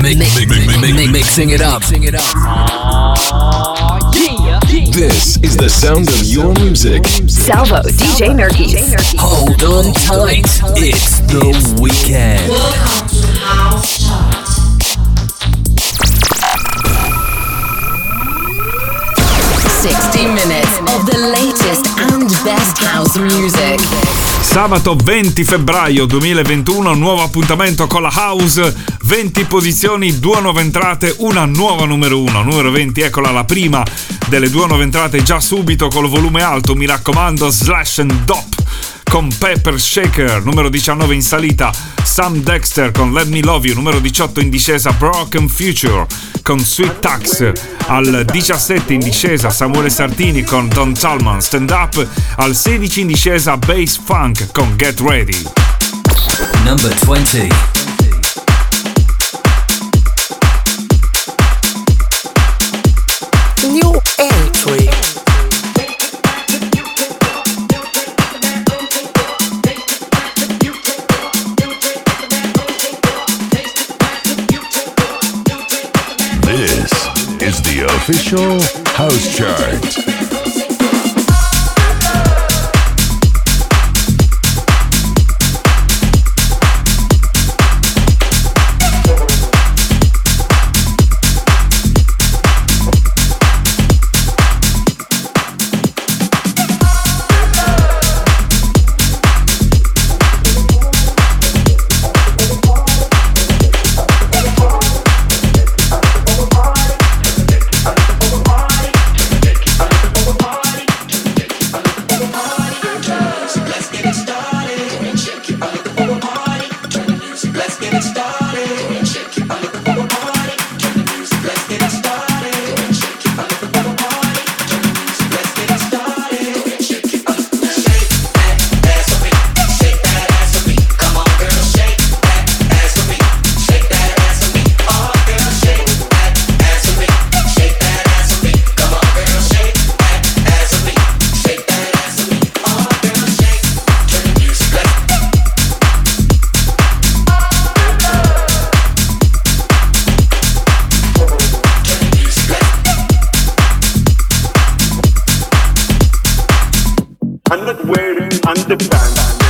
Mix, mix, mix, mixing it up. Sing it up. Oh, yeah. This is the sound of your music. Salvo, DJ Nerky. Hold on tight. It's the weekend. 60 minutes of the latest and best house music. Sabato 20 febbraio 2021, nuovo appuntamento con la house, 20 posizioni, due nuove entrate, una nuova numero 1, numero 20, eccola la prima delle due nuove entrate già subito col volume alto, mi raccomando, slash and dop con Pepper Shaker, numero 19 in salita, Sam Dexter con Let Me Love You, numero 18 in discesa, Broken Future con Sweet Tax, al 17 in discesa Samuele Sartini con Don Talman Stand Up, al 16 in discesa Bass Funk con Get Ready. Number 20 official house chart. I'm not wearing underpants.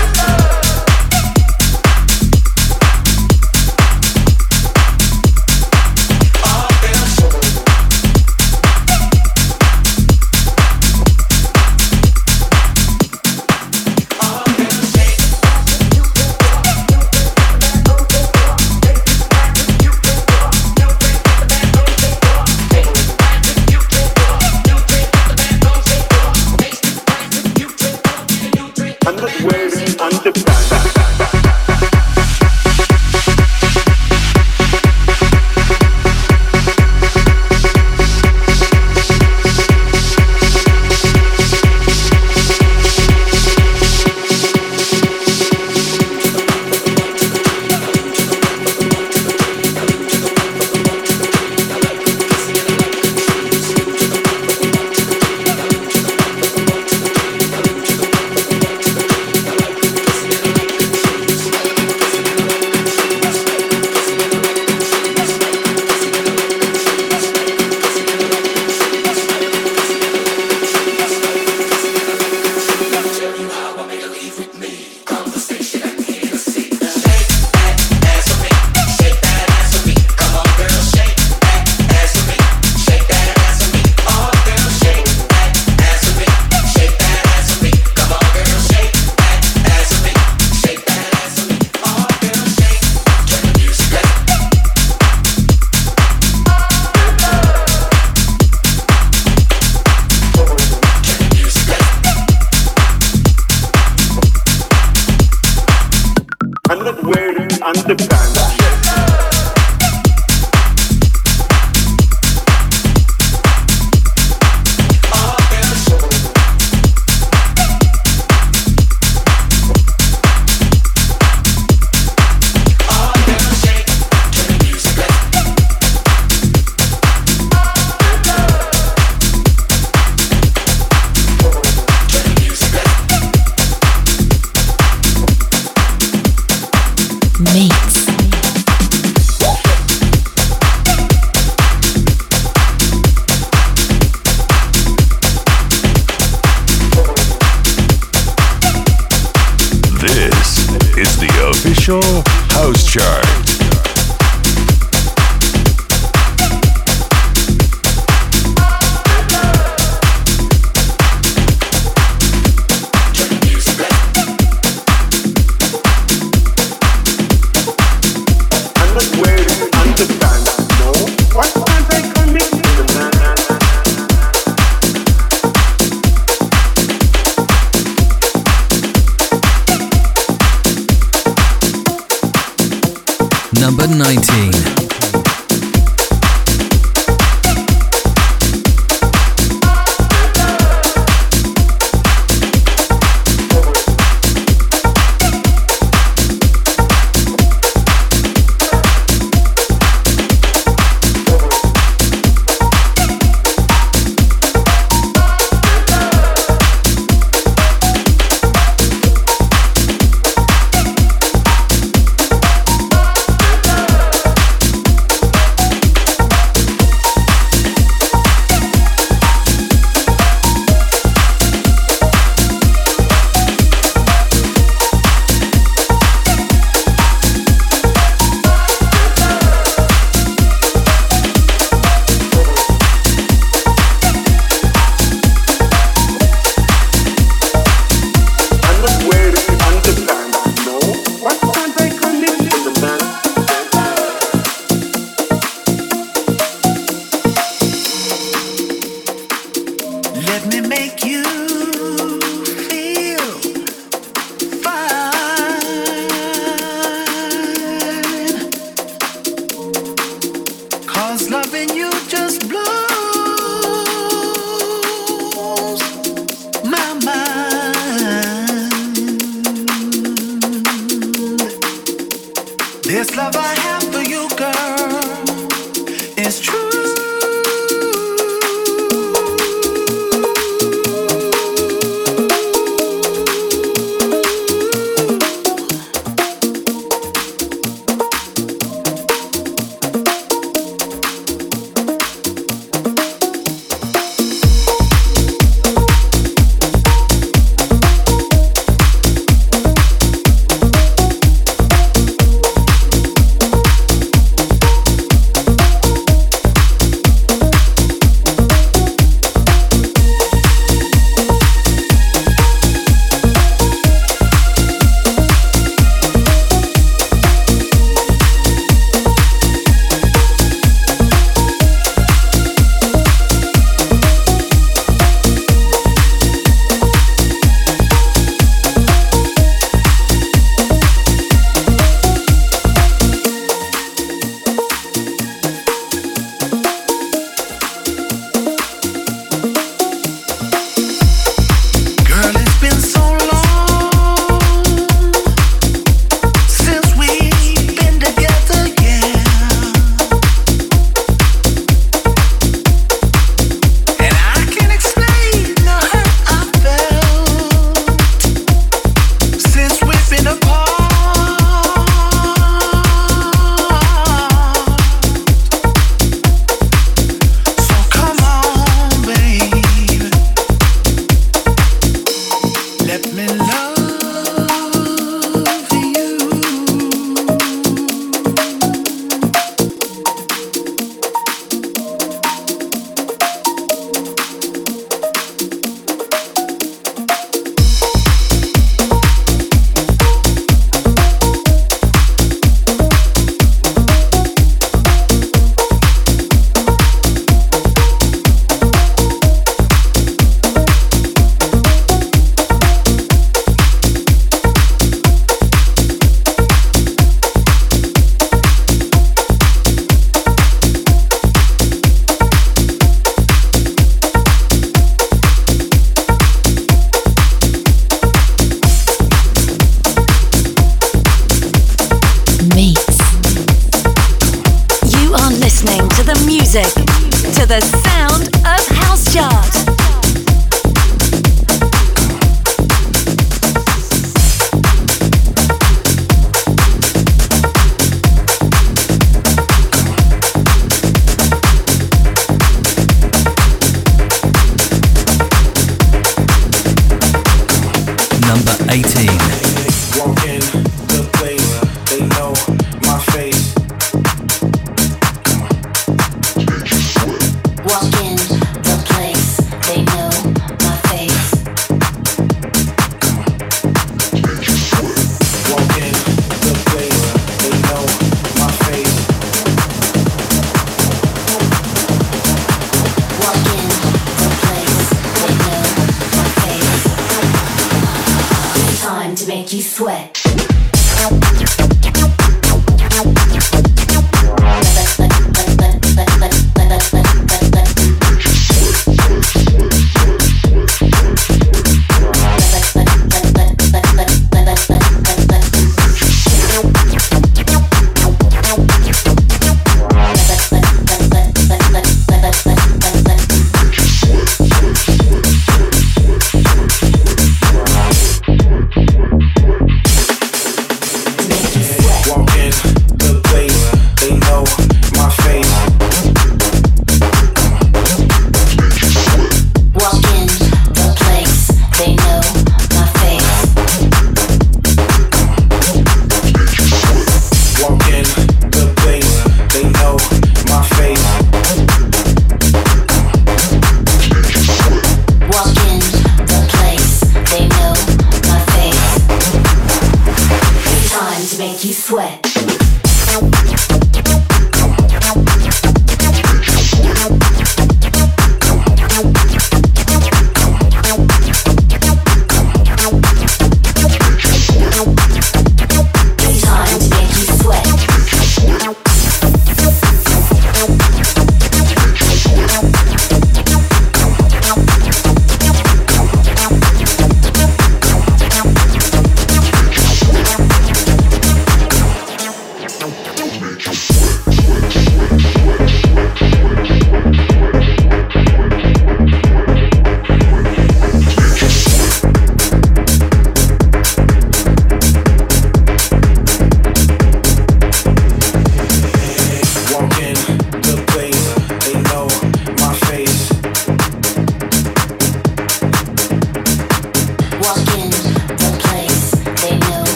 make you sweat.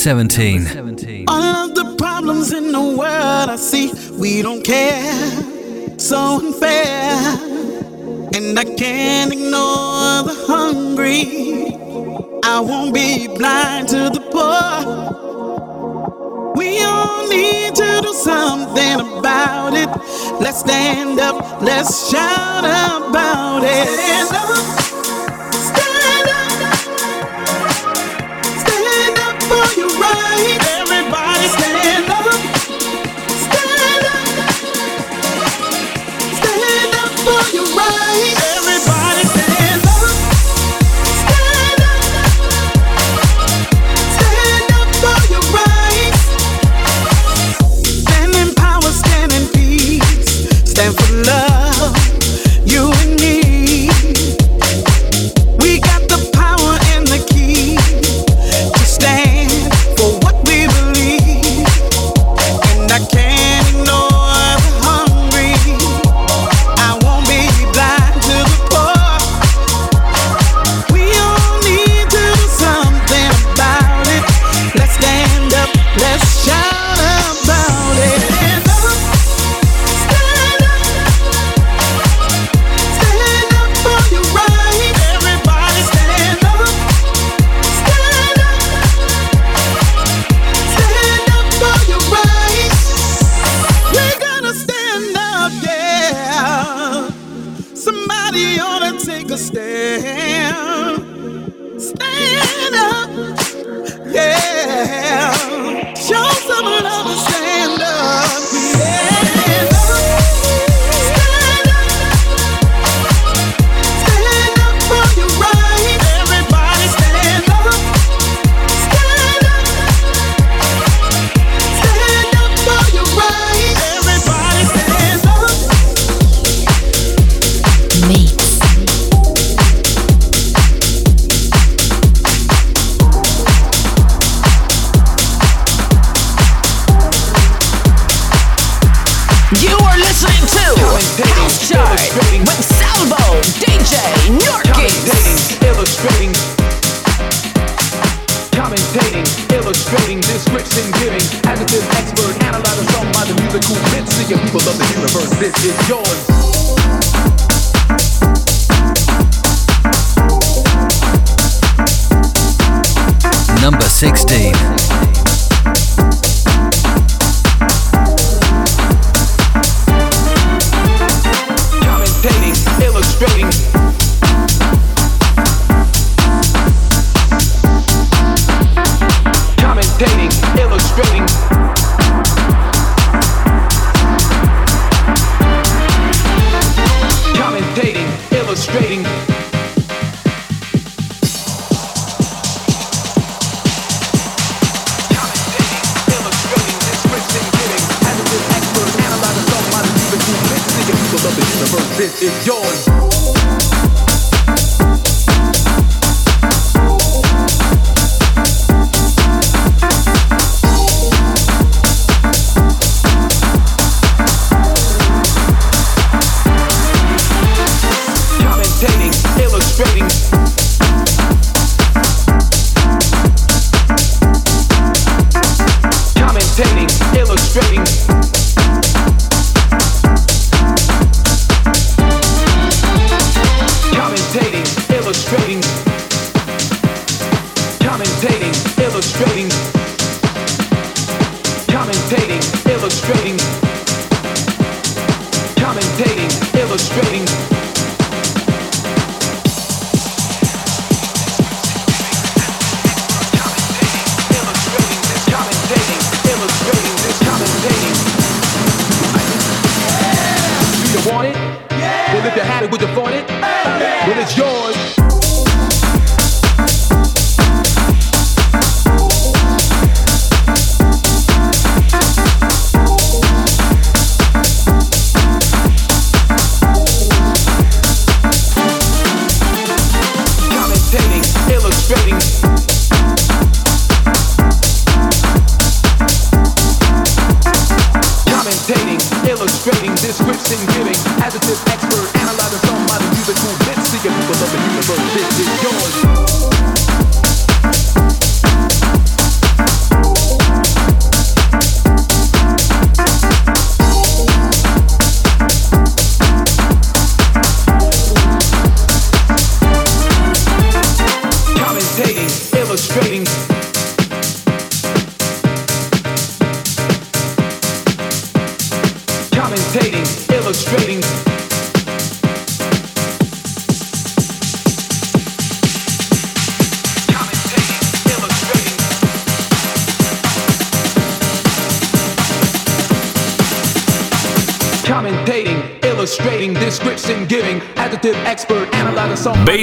17.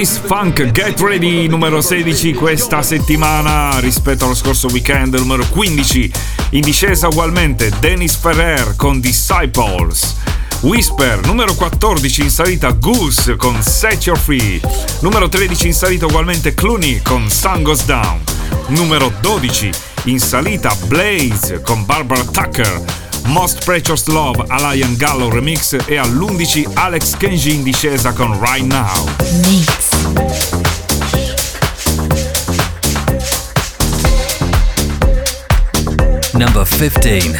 Space Funk Get Ready numero 16 questa settimana rispetto allo scorso weekend numero 15 in discesa ugualmente Dennis Ferrer con Disciples Whisper numero 14 in salita Goose con Set Your Free numero 13 in salita ugualmente Clooney con Sun Goes Down numero 12 in salita Blaze con Barbara Tucker Most Precious Love a Lion Gallo Remix e all'11 Alex Kenji in discesa con Right Now. 15.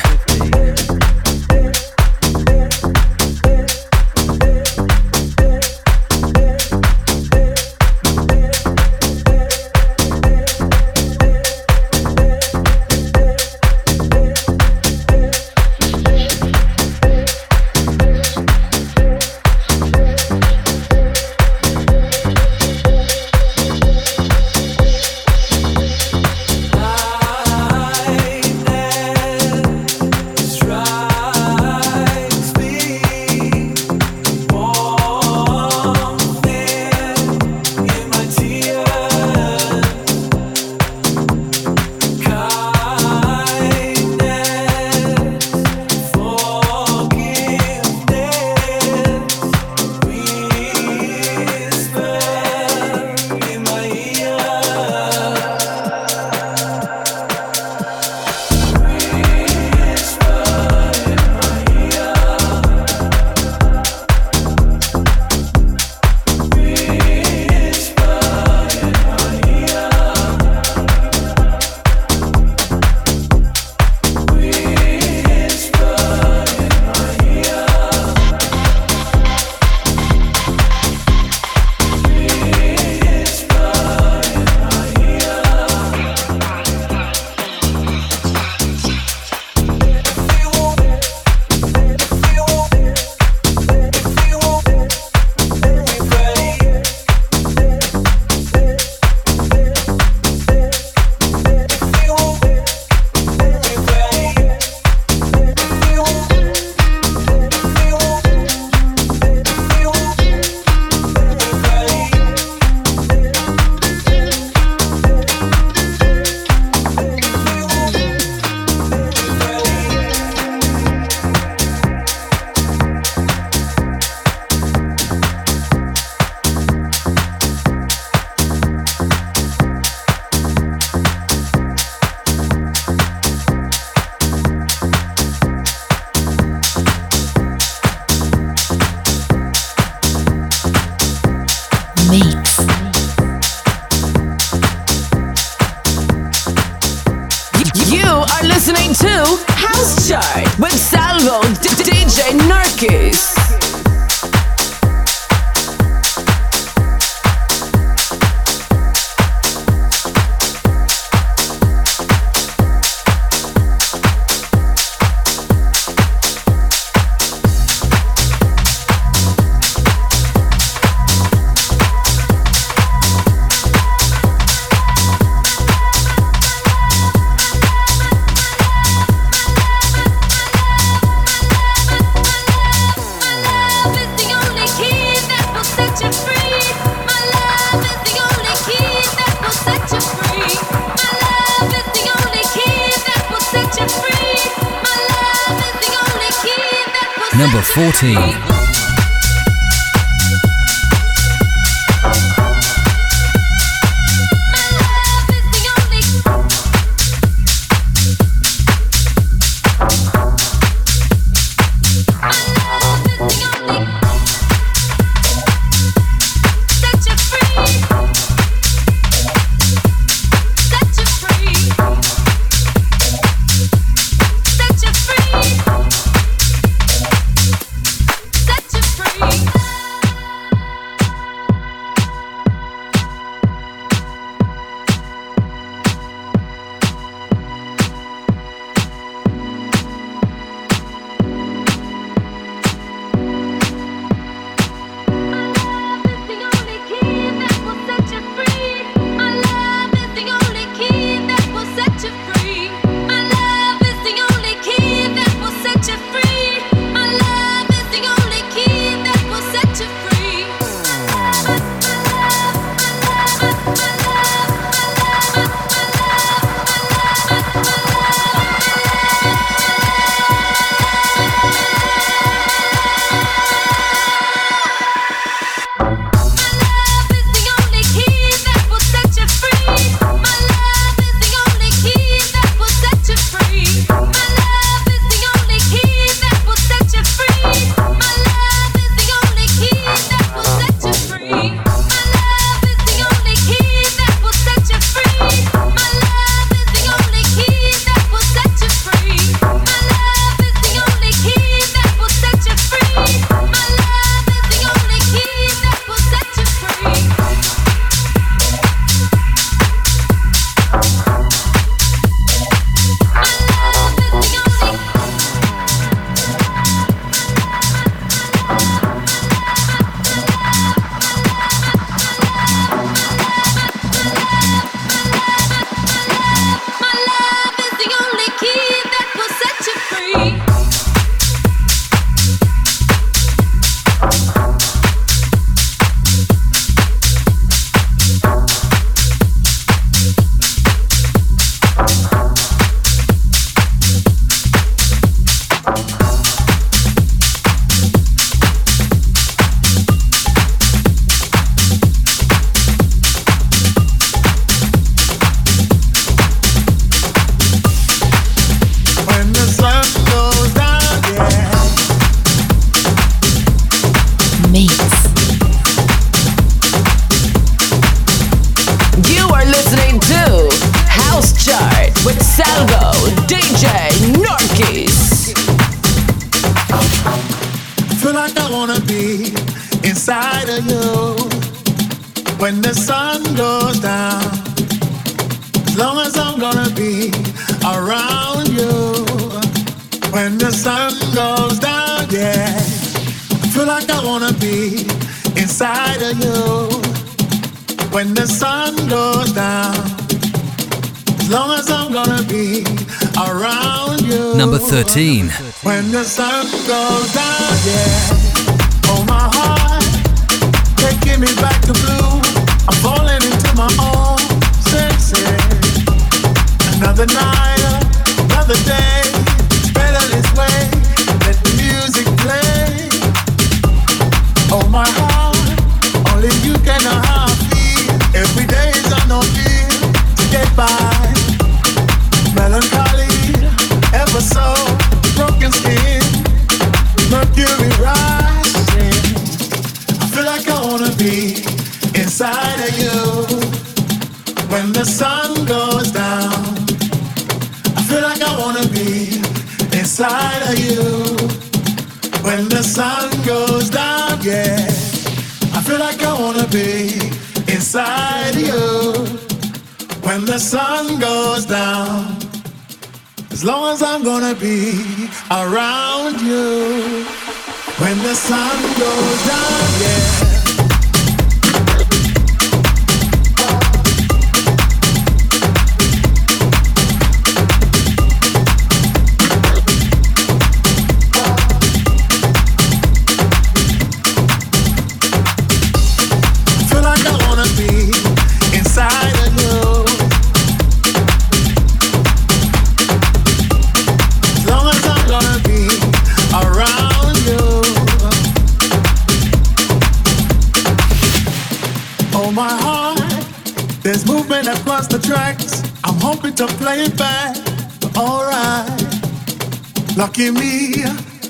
Lucky me,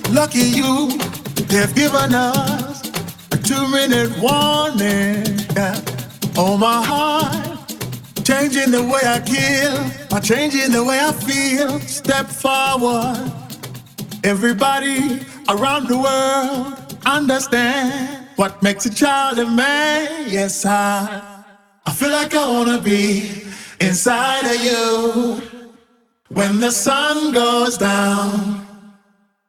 lucky you, they've given us a two minute warning. Yeah. Oh, my heart, changing the way I kill, I'm changing the way I feel. Step forward, everybody around the world understand what makes a child a man. Yes, I, I feel like I wanna be inside of you when the sun goes down.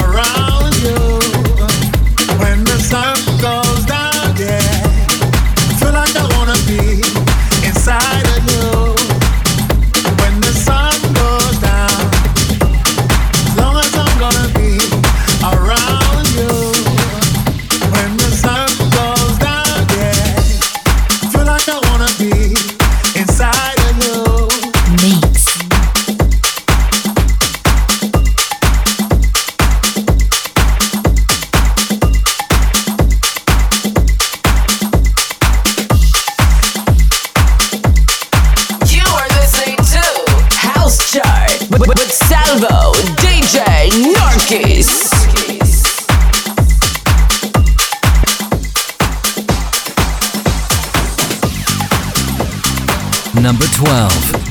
around. number 12.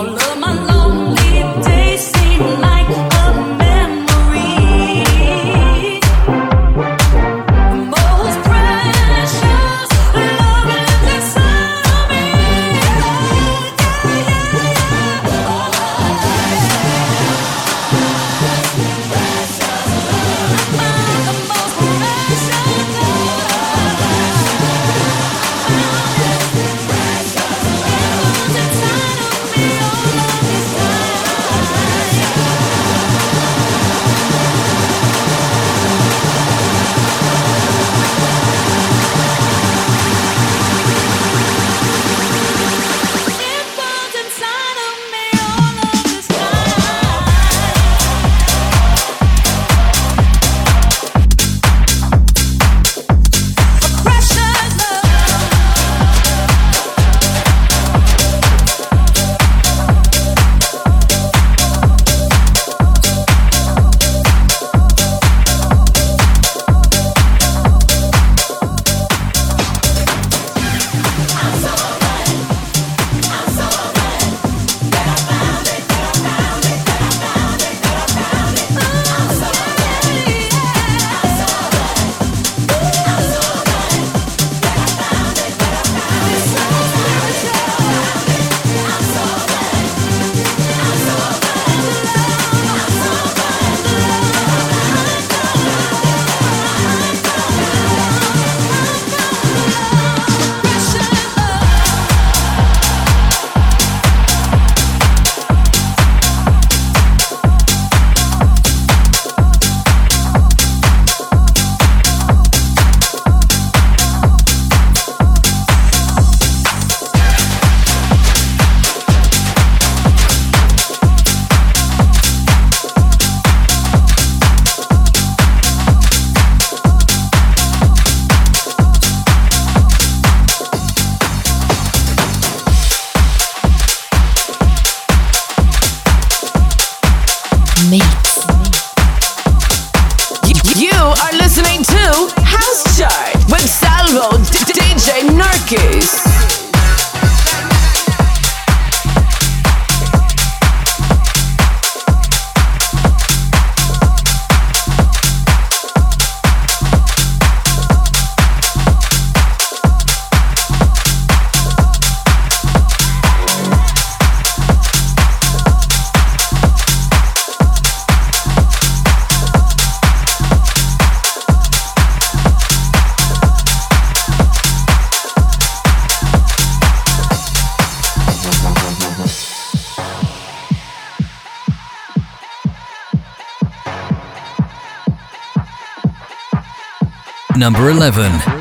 all love. number 11.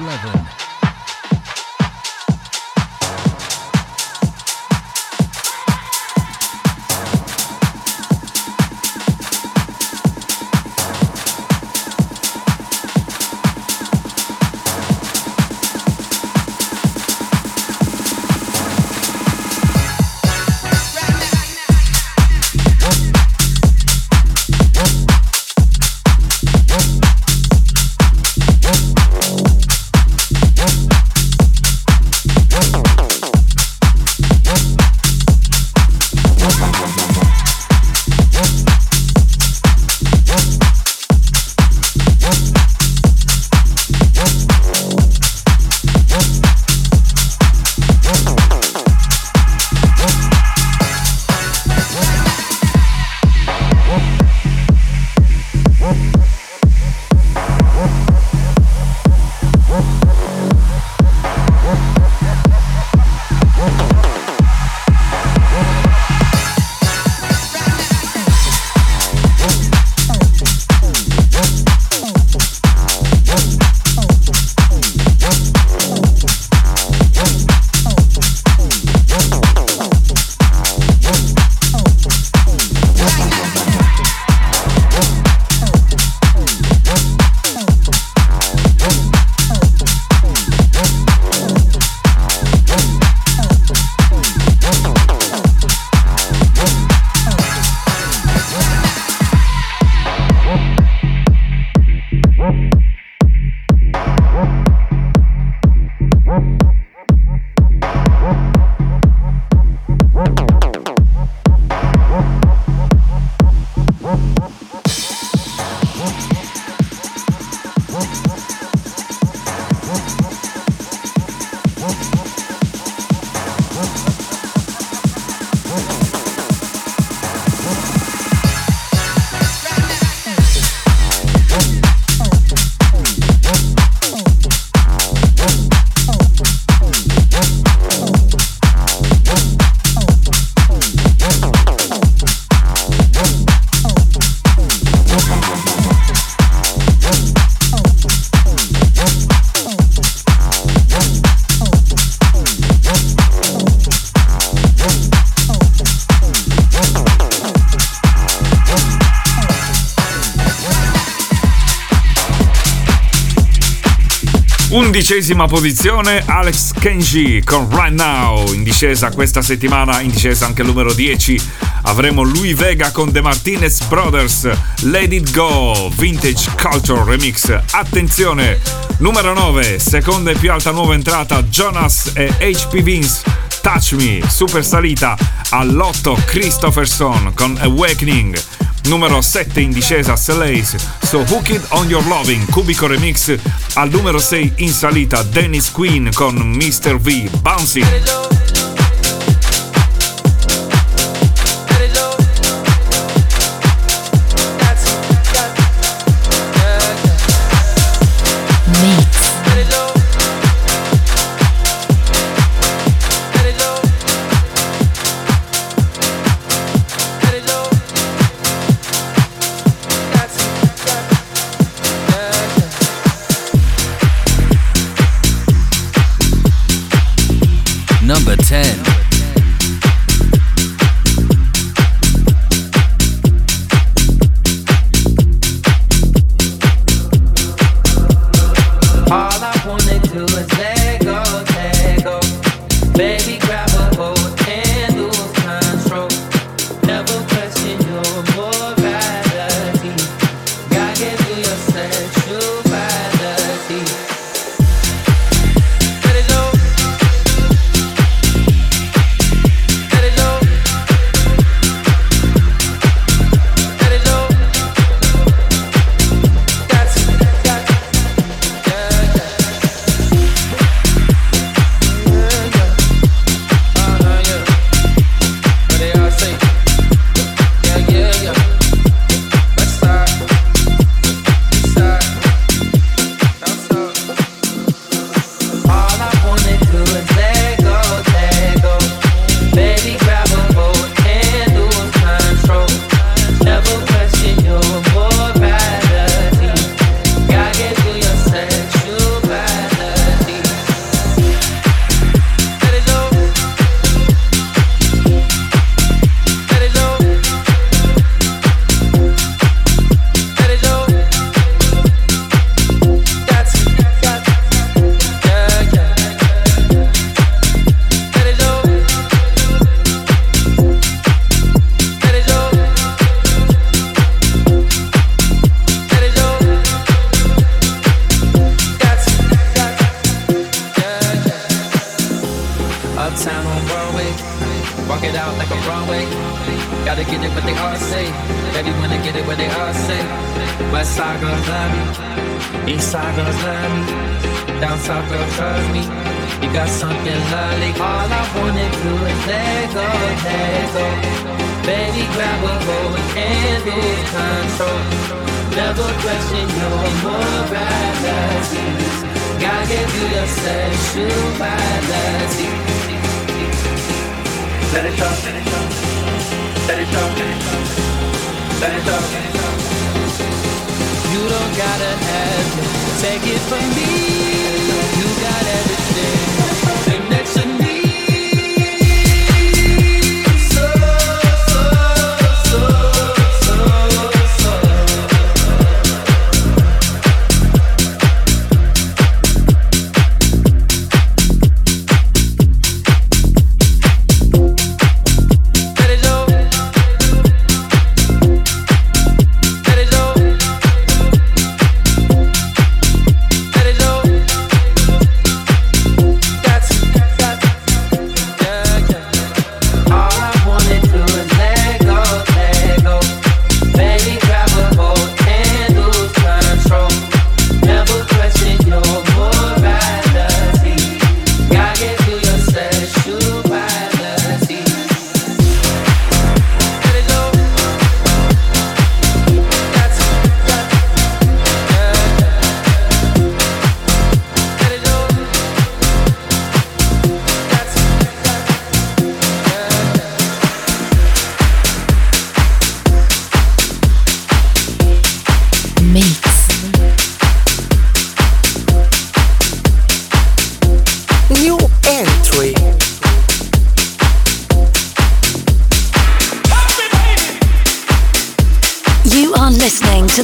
Undicesima posizione Alex Kenji con Right Now. In discesa questa settimana, in discesa anche il numero 10, avremo Louis Vega con The Martinez Brothers, Let It Go, Vintage Culture Remix. Attenzione, numero 9, seconda e più alta nuova entrata, Jonas e HP Vince. Touch Me, super salita all'otto Christopherson con Awakening numero 7 in discesa Slays, So Hooked on Your Loving, cubico remix, al numero 6 in salita Dennis Queen con Mr. V, Bouncy.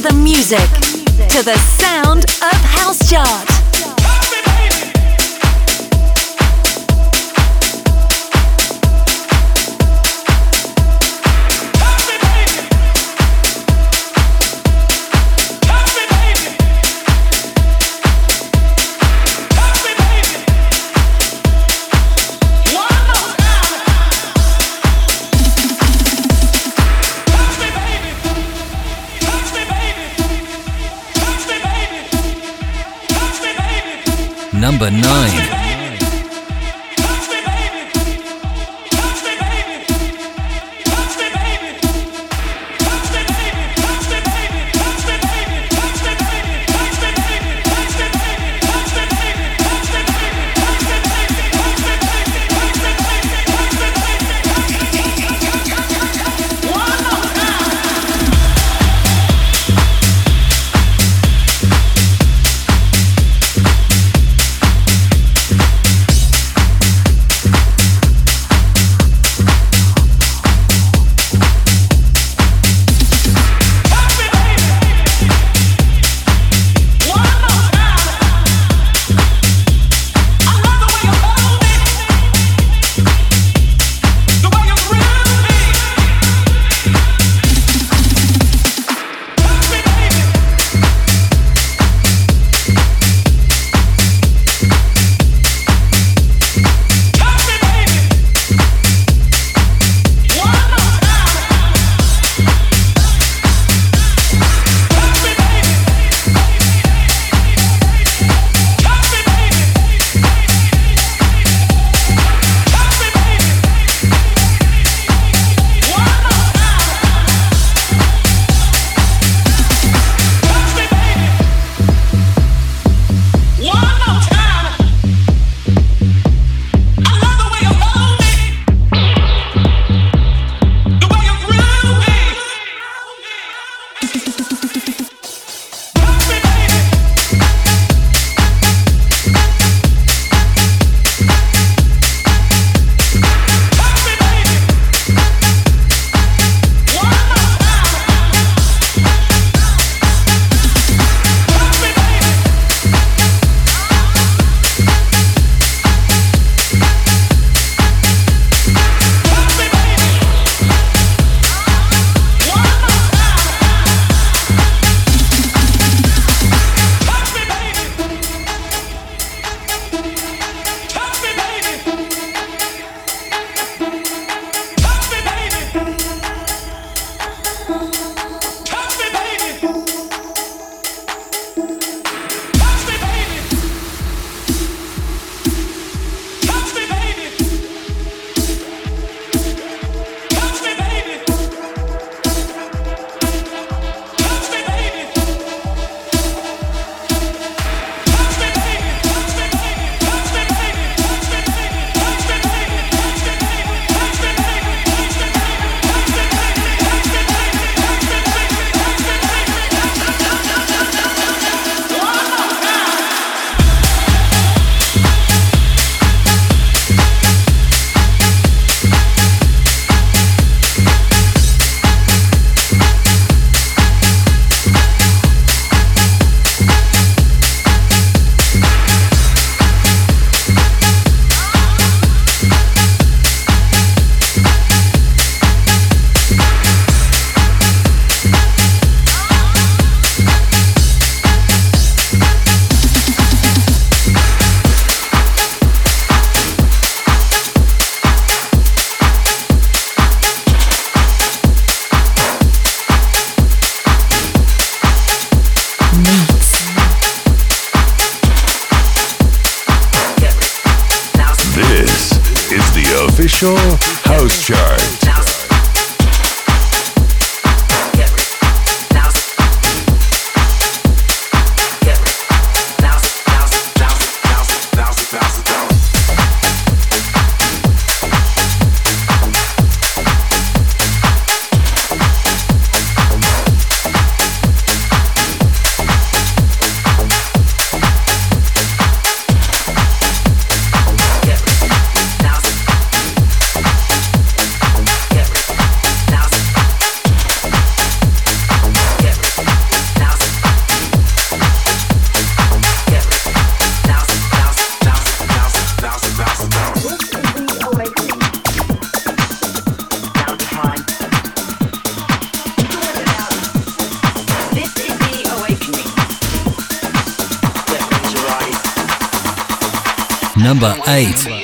to the music, to the sound of House Chart. number 8.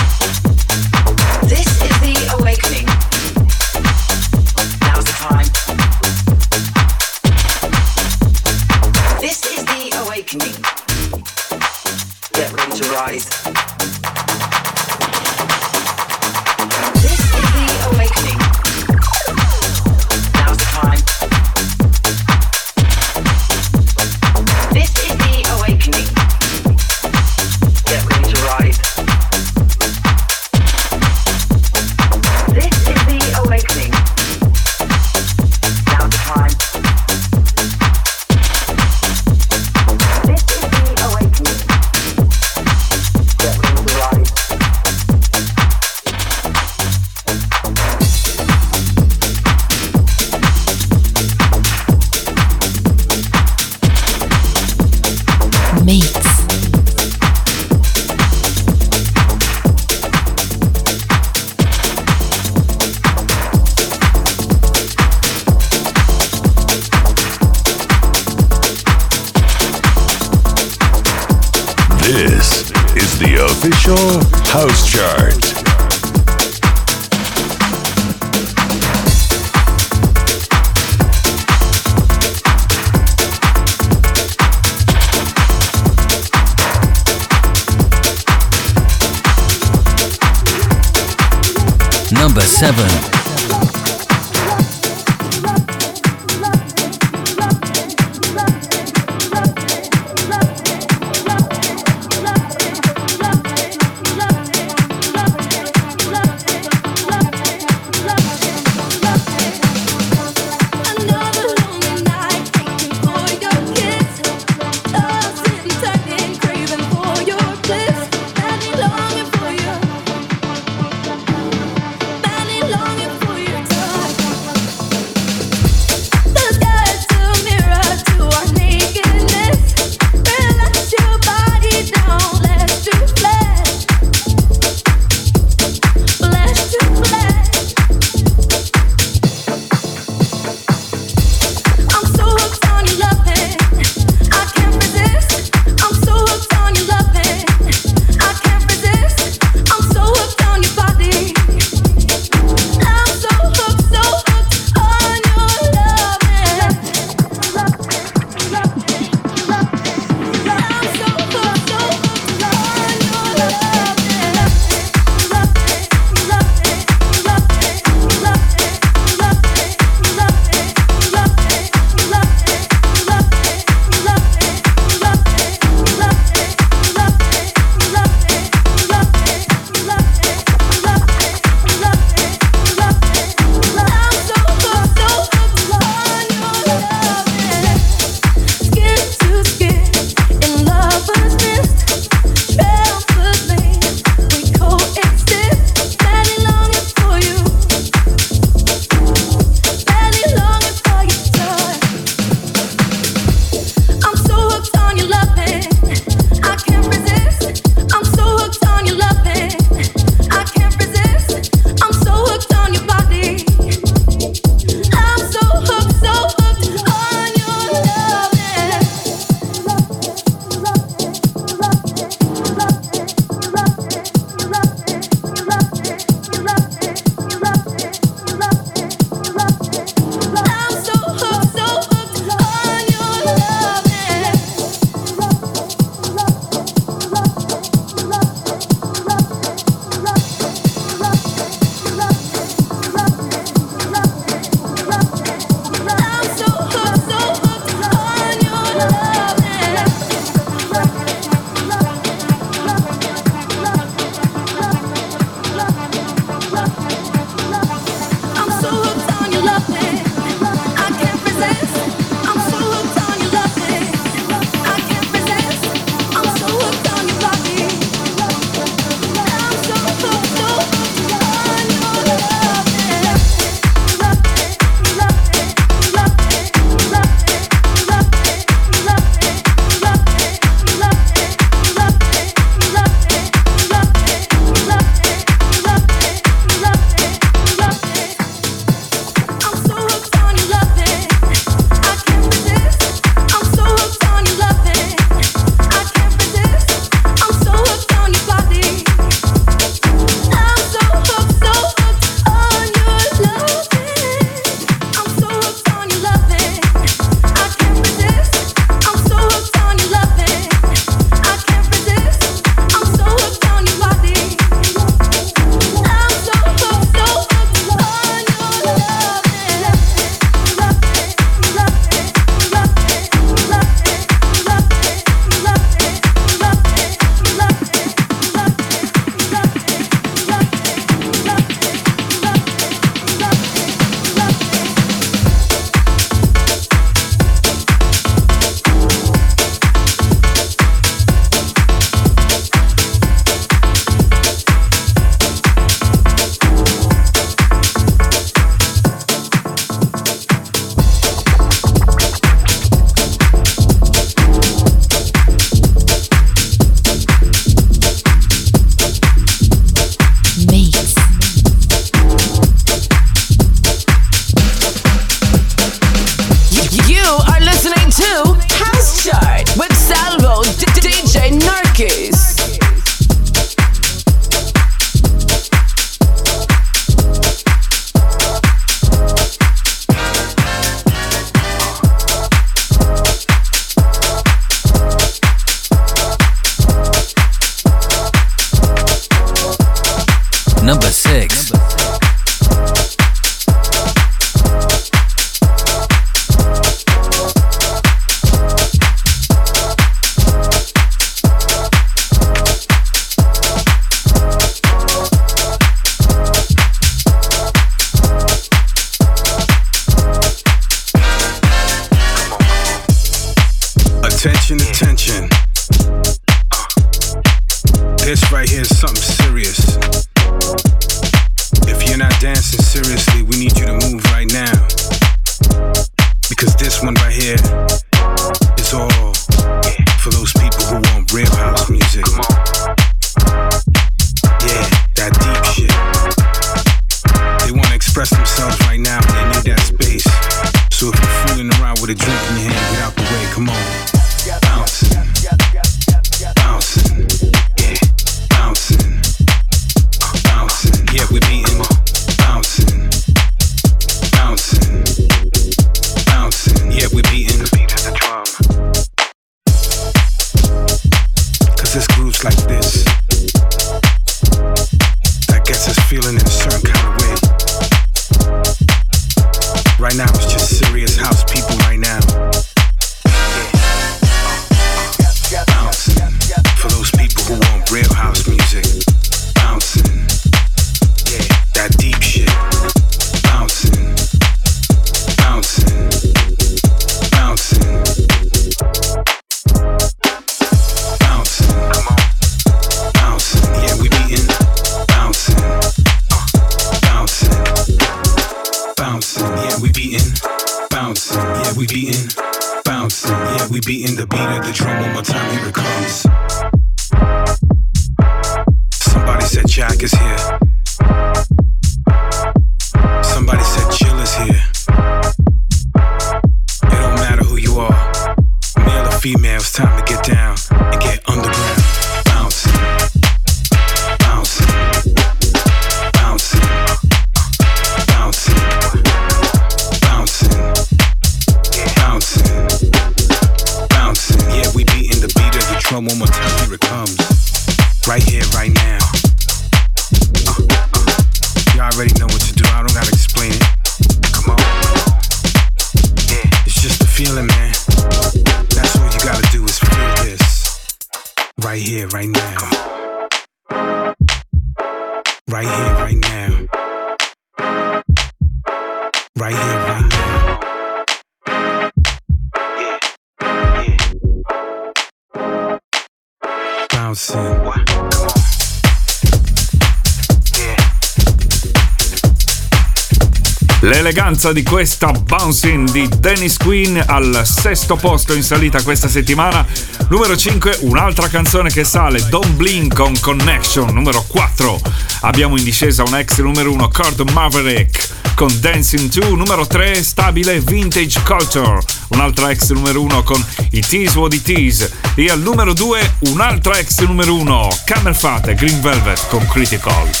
sostanza di questa bouncing di Dennis Queen al sesto posto in salita questa settimana. Numero 5, un'altra canzone che sale, Don Blink con Connection. Numero 4, abbiamo in discesa un ex numero 1, Cord Maverick con Dancing 2. Numero 3, stabile Vintage Culture. Un'altra ex numero 1 con It Is What It Is. E al numero 2, un'altra ex numero 1, Camel Fate Green Velvet con Critical.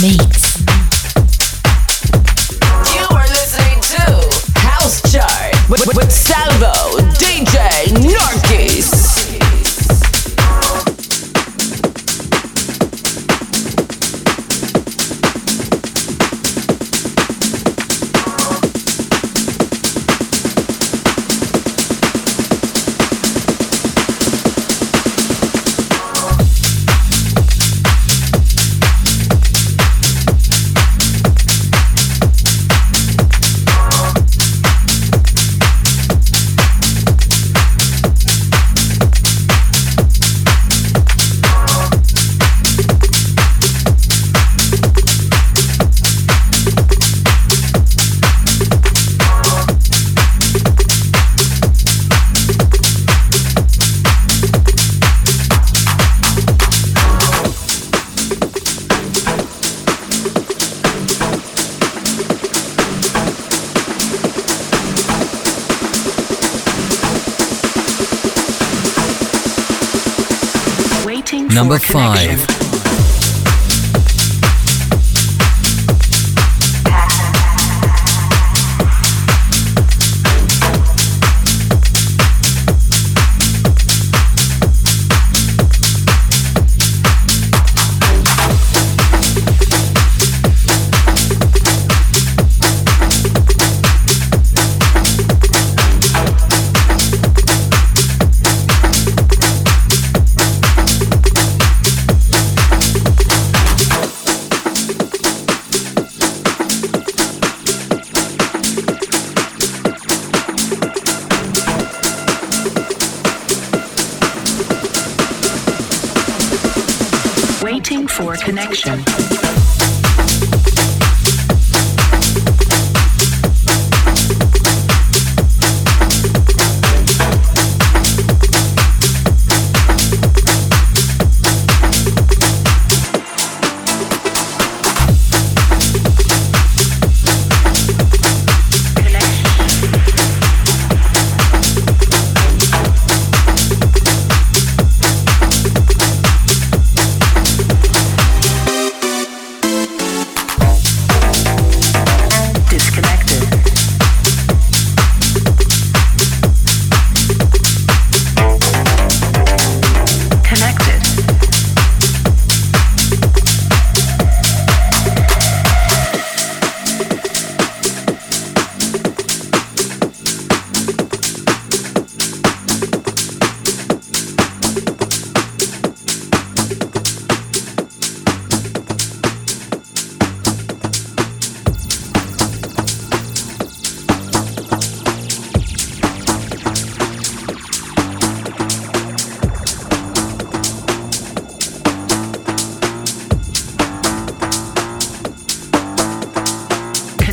mate.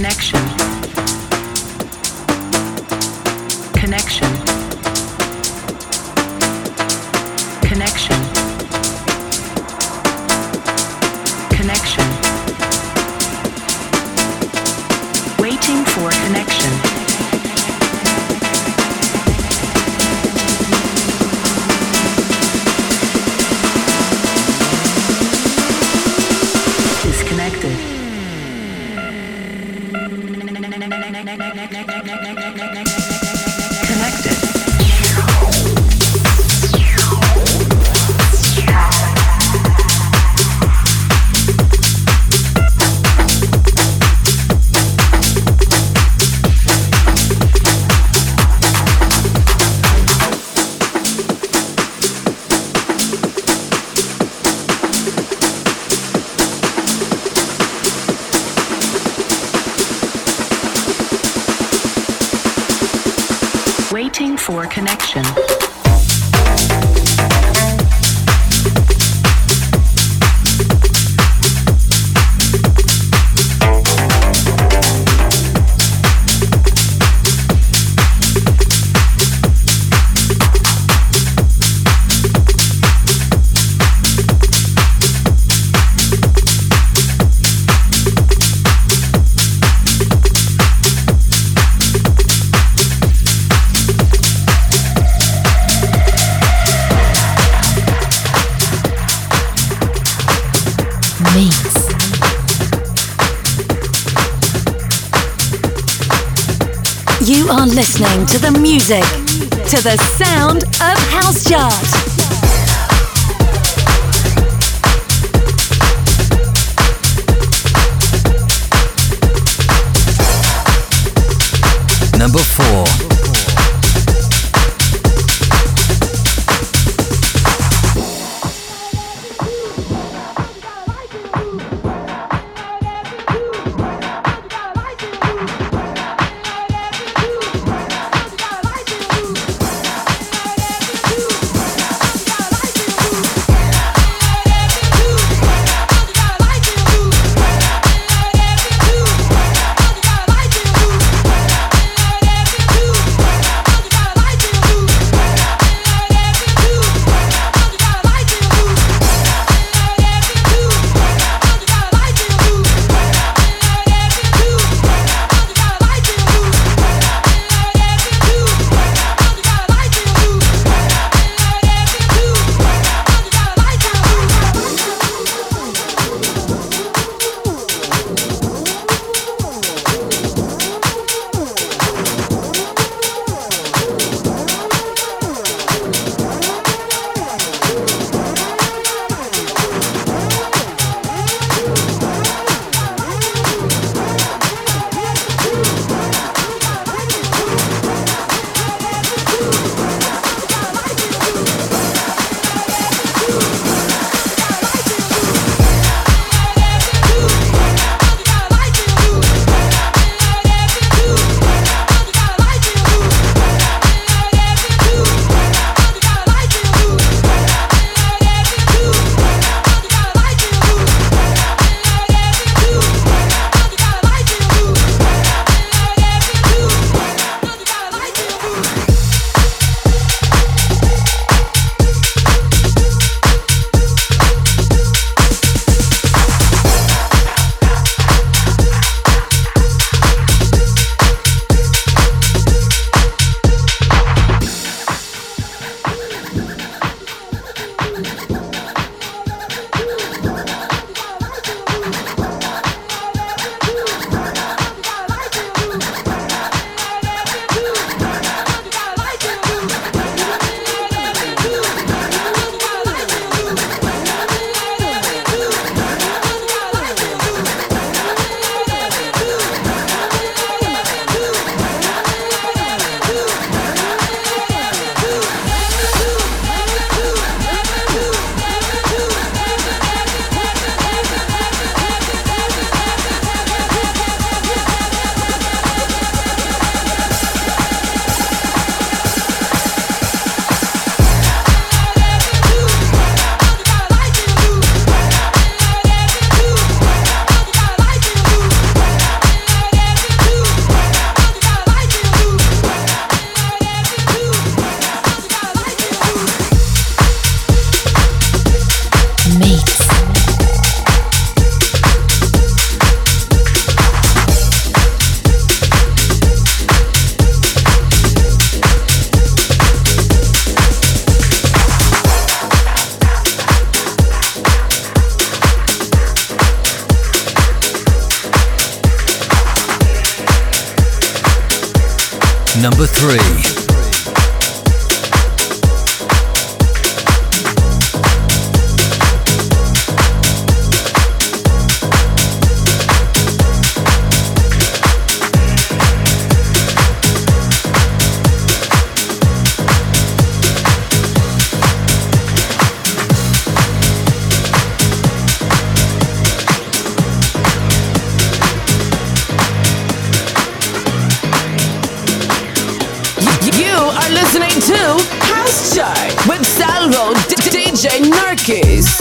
connection. to the music, to the sound of House Chart. number three. J Nurkis.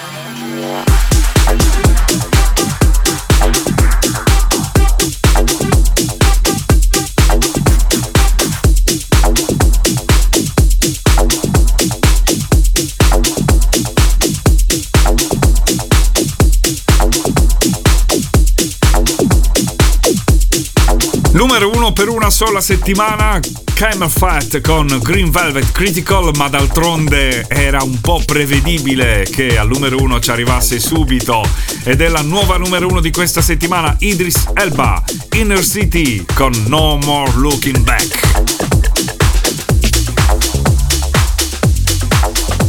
sola settimana Camel Fat con Green Velvet Critical, ma d'altronde era un po' prevedibile che al numero 1 ci arrivasse subito. Ed è la nuova numero 1 di questa settimana, Idris Elba, Inner City con No More Looking Back.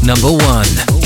Number 1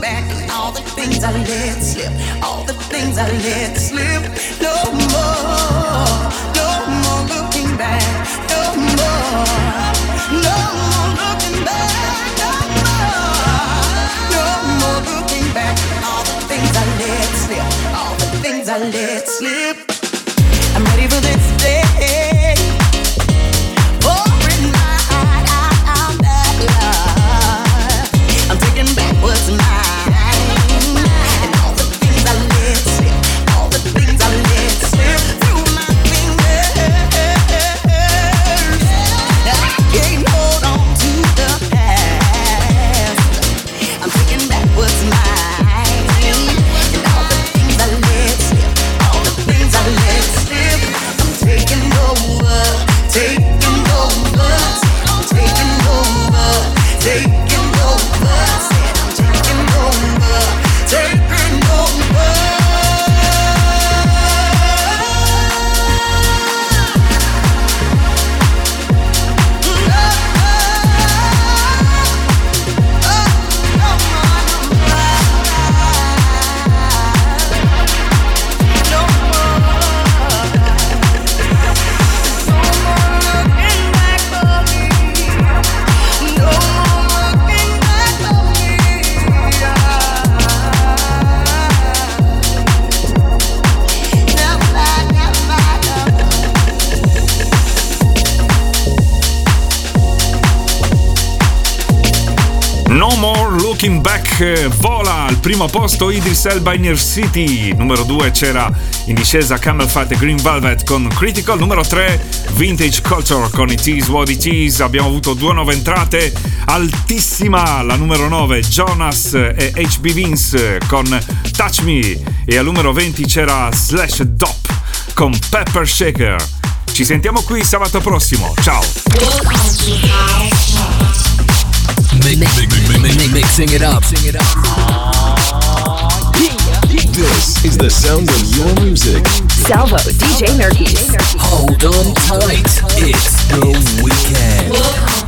back and all the things I let slip, all the things I let slip. No more, no more looking back, no more, no more looking back, no more, no more looking back all the things I let slip, all the things I let slip. I'm ready for this day. Ecco, vola al primo posto Idris Elba in Near City, numero 2 c'era in discesa Camel Fat e Green Velvet con Critical, numero 3 Vintage Culture con i Tease Wadi It abbiamo avuto due nuove entrate, altissima la numero 9 Jonas e HB Vince con Touch Me e al numero 20 c'era Slash Dop con Pepper Shaker. Ci sentiamo qui sabato prossimo, ciao! it up, mixing it up. This is the sound of your music. Salvo, DJ Merkis. Hold on tight. It's the weekend.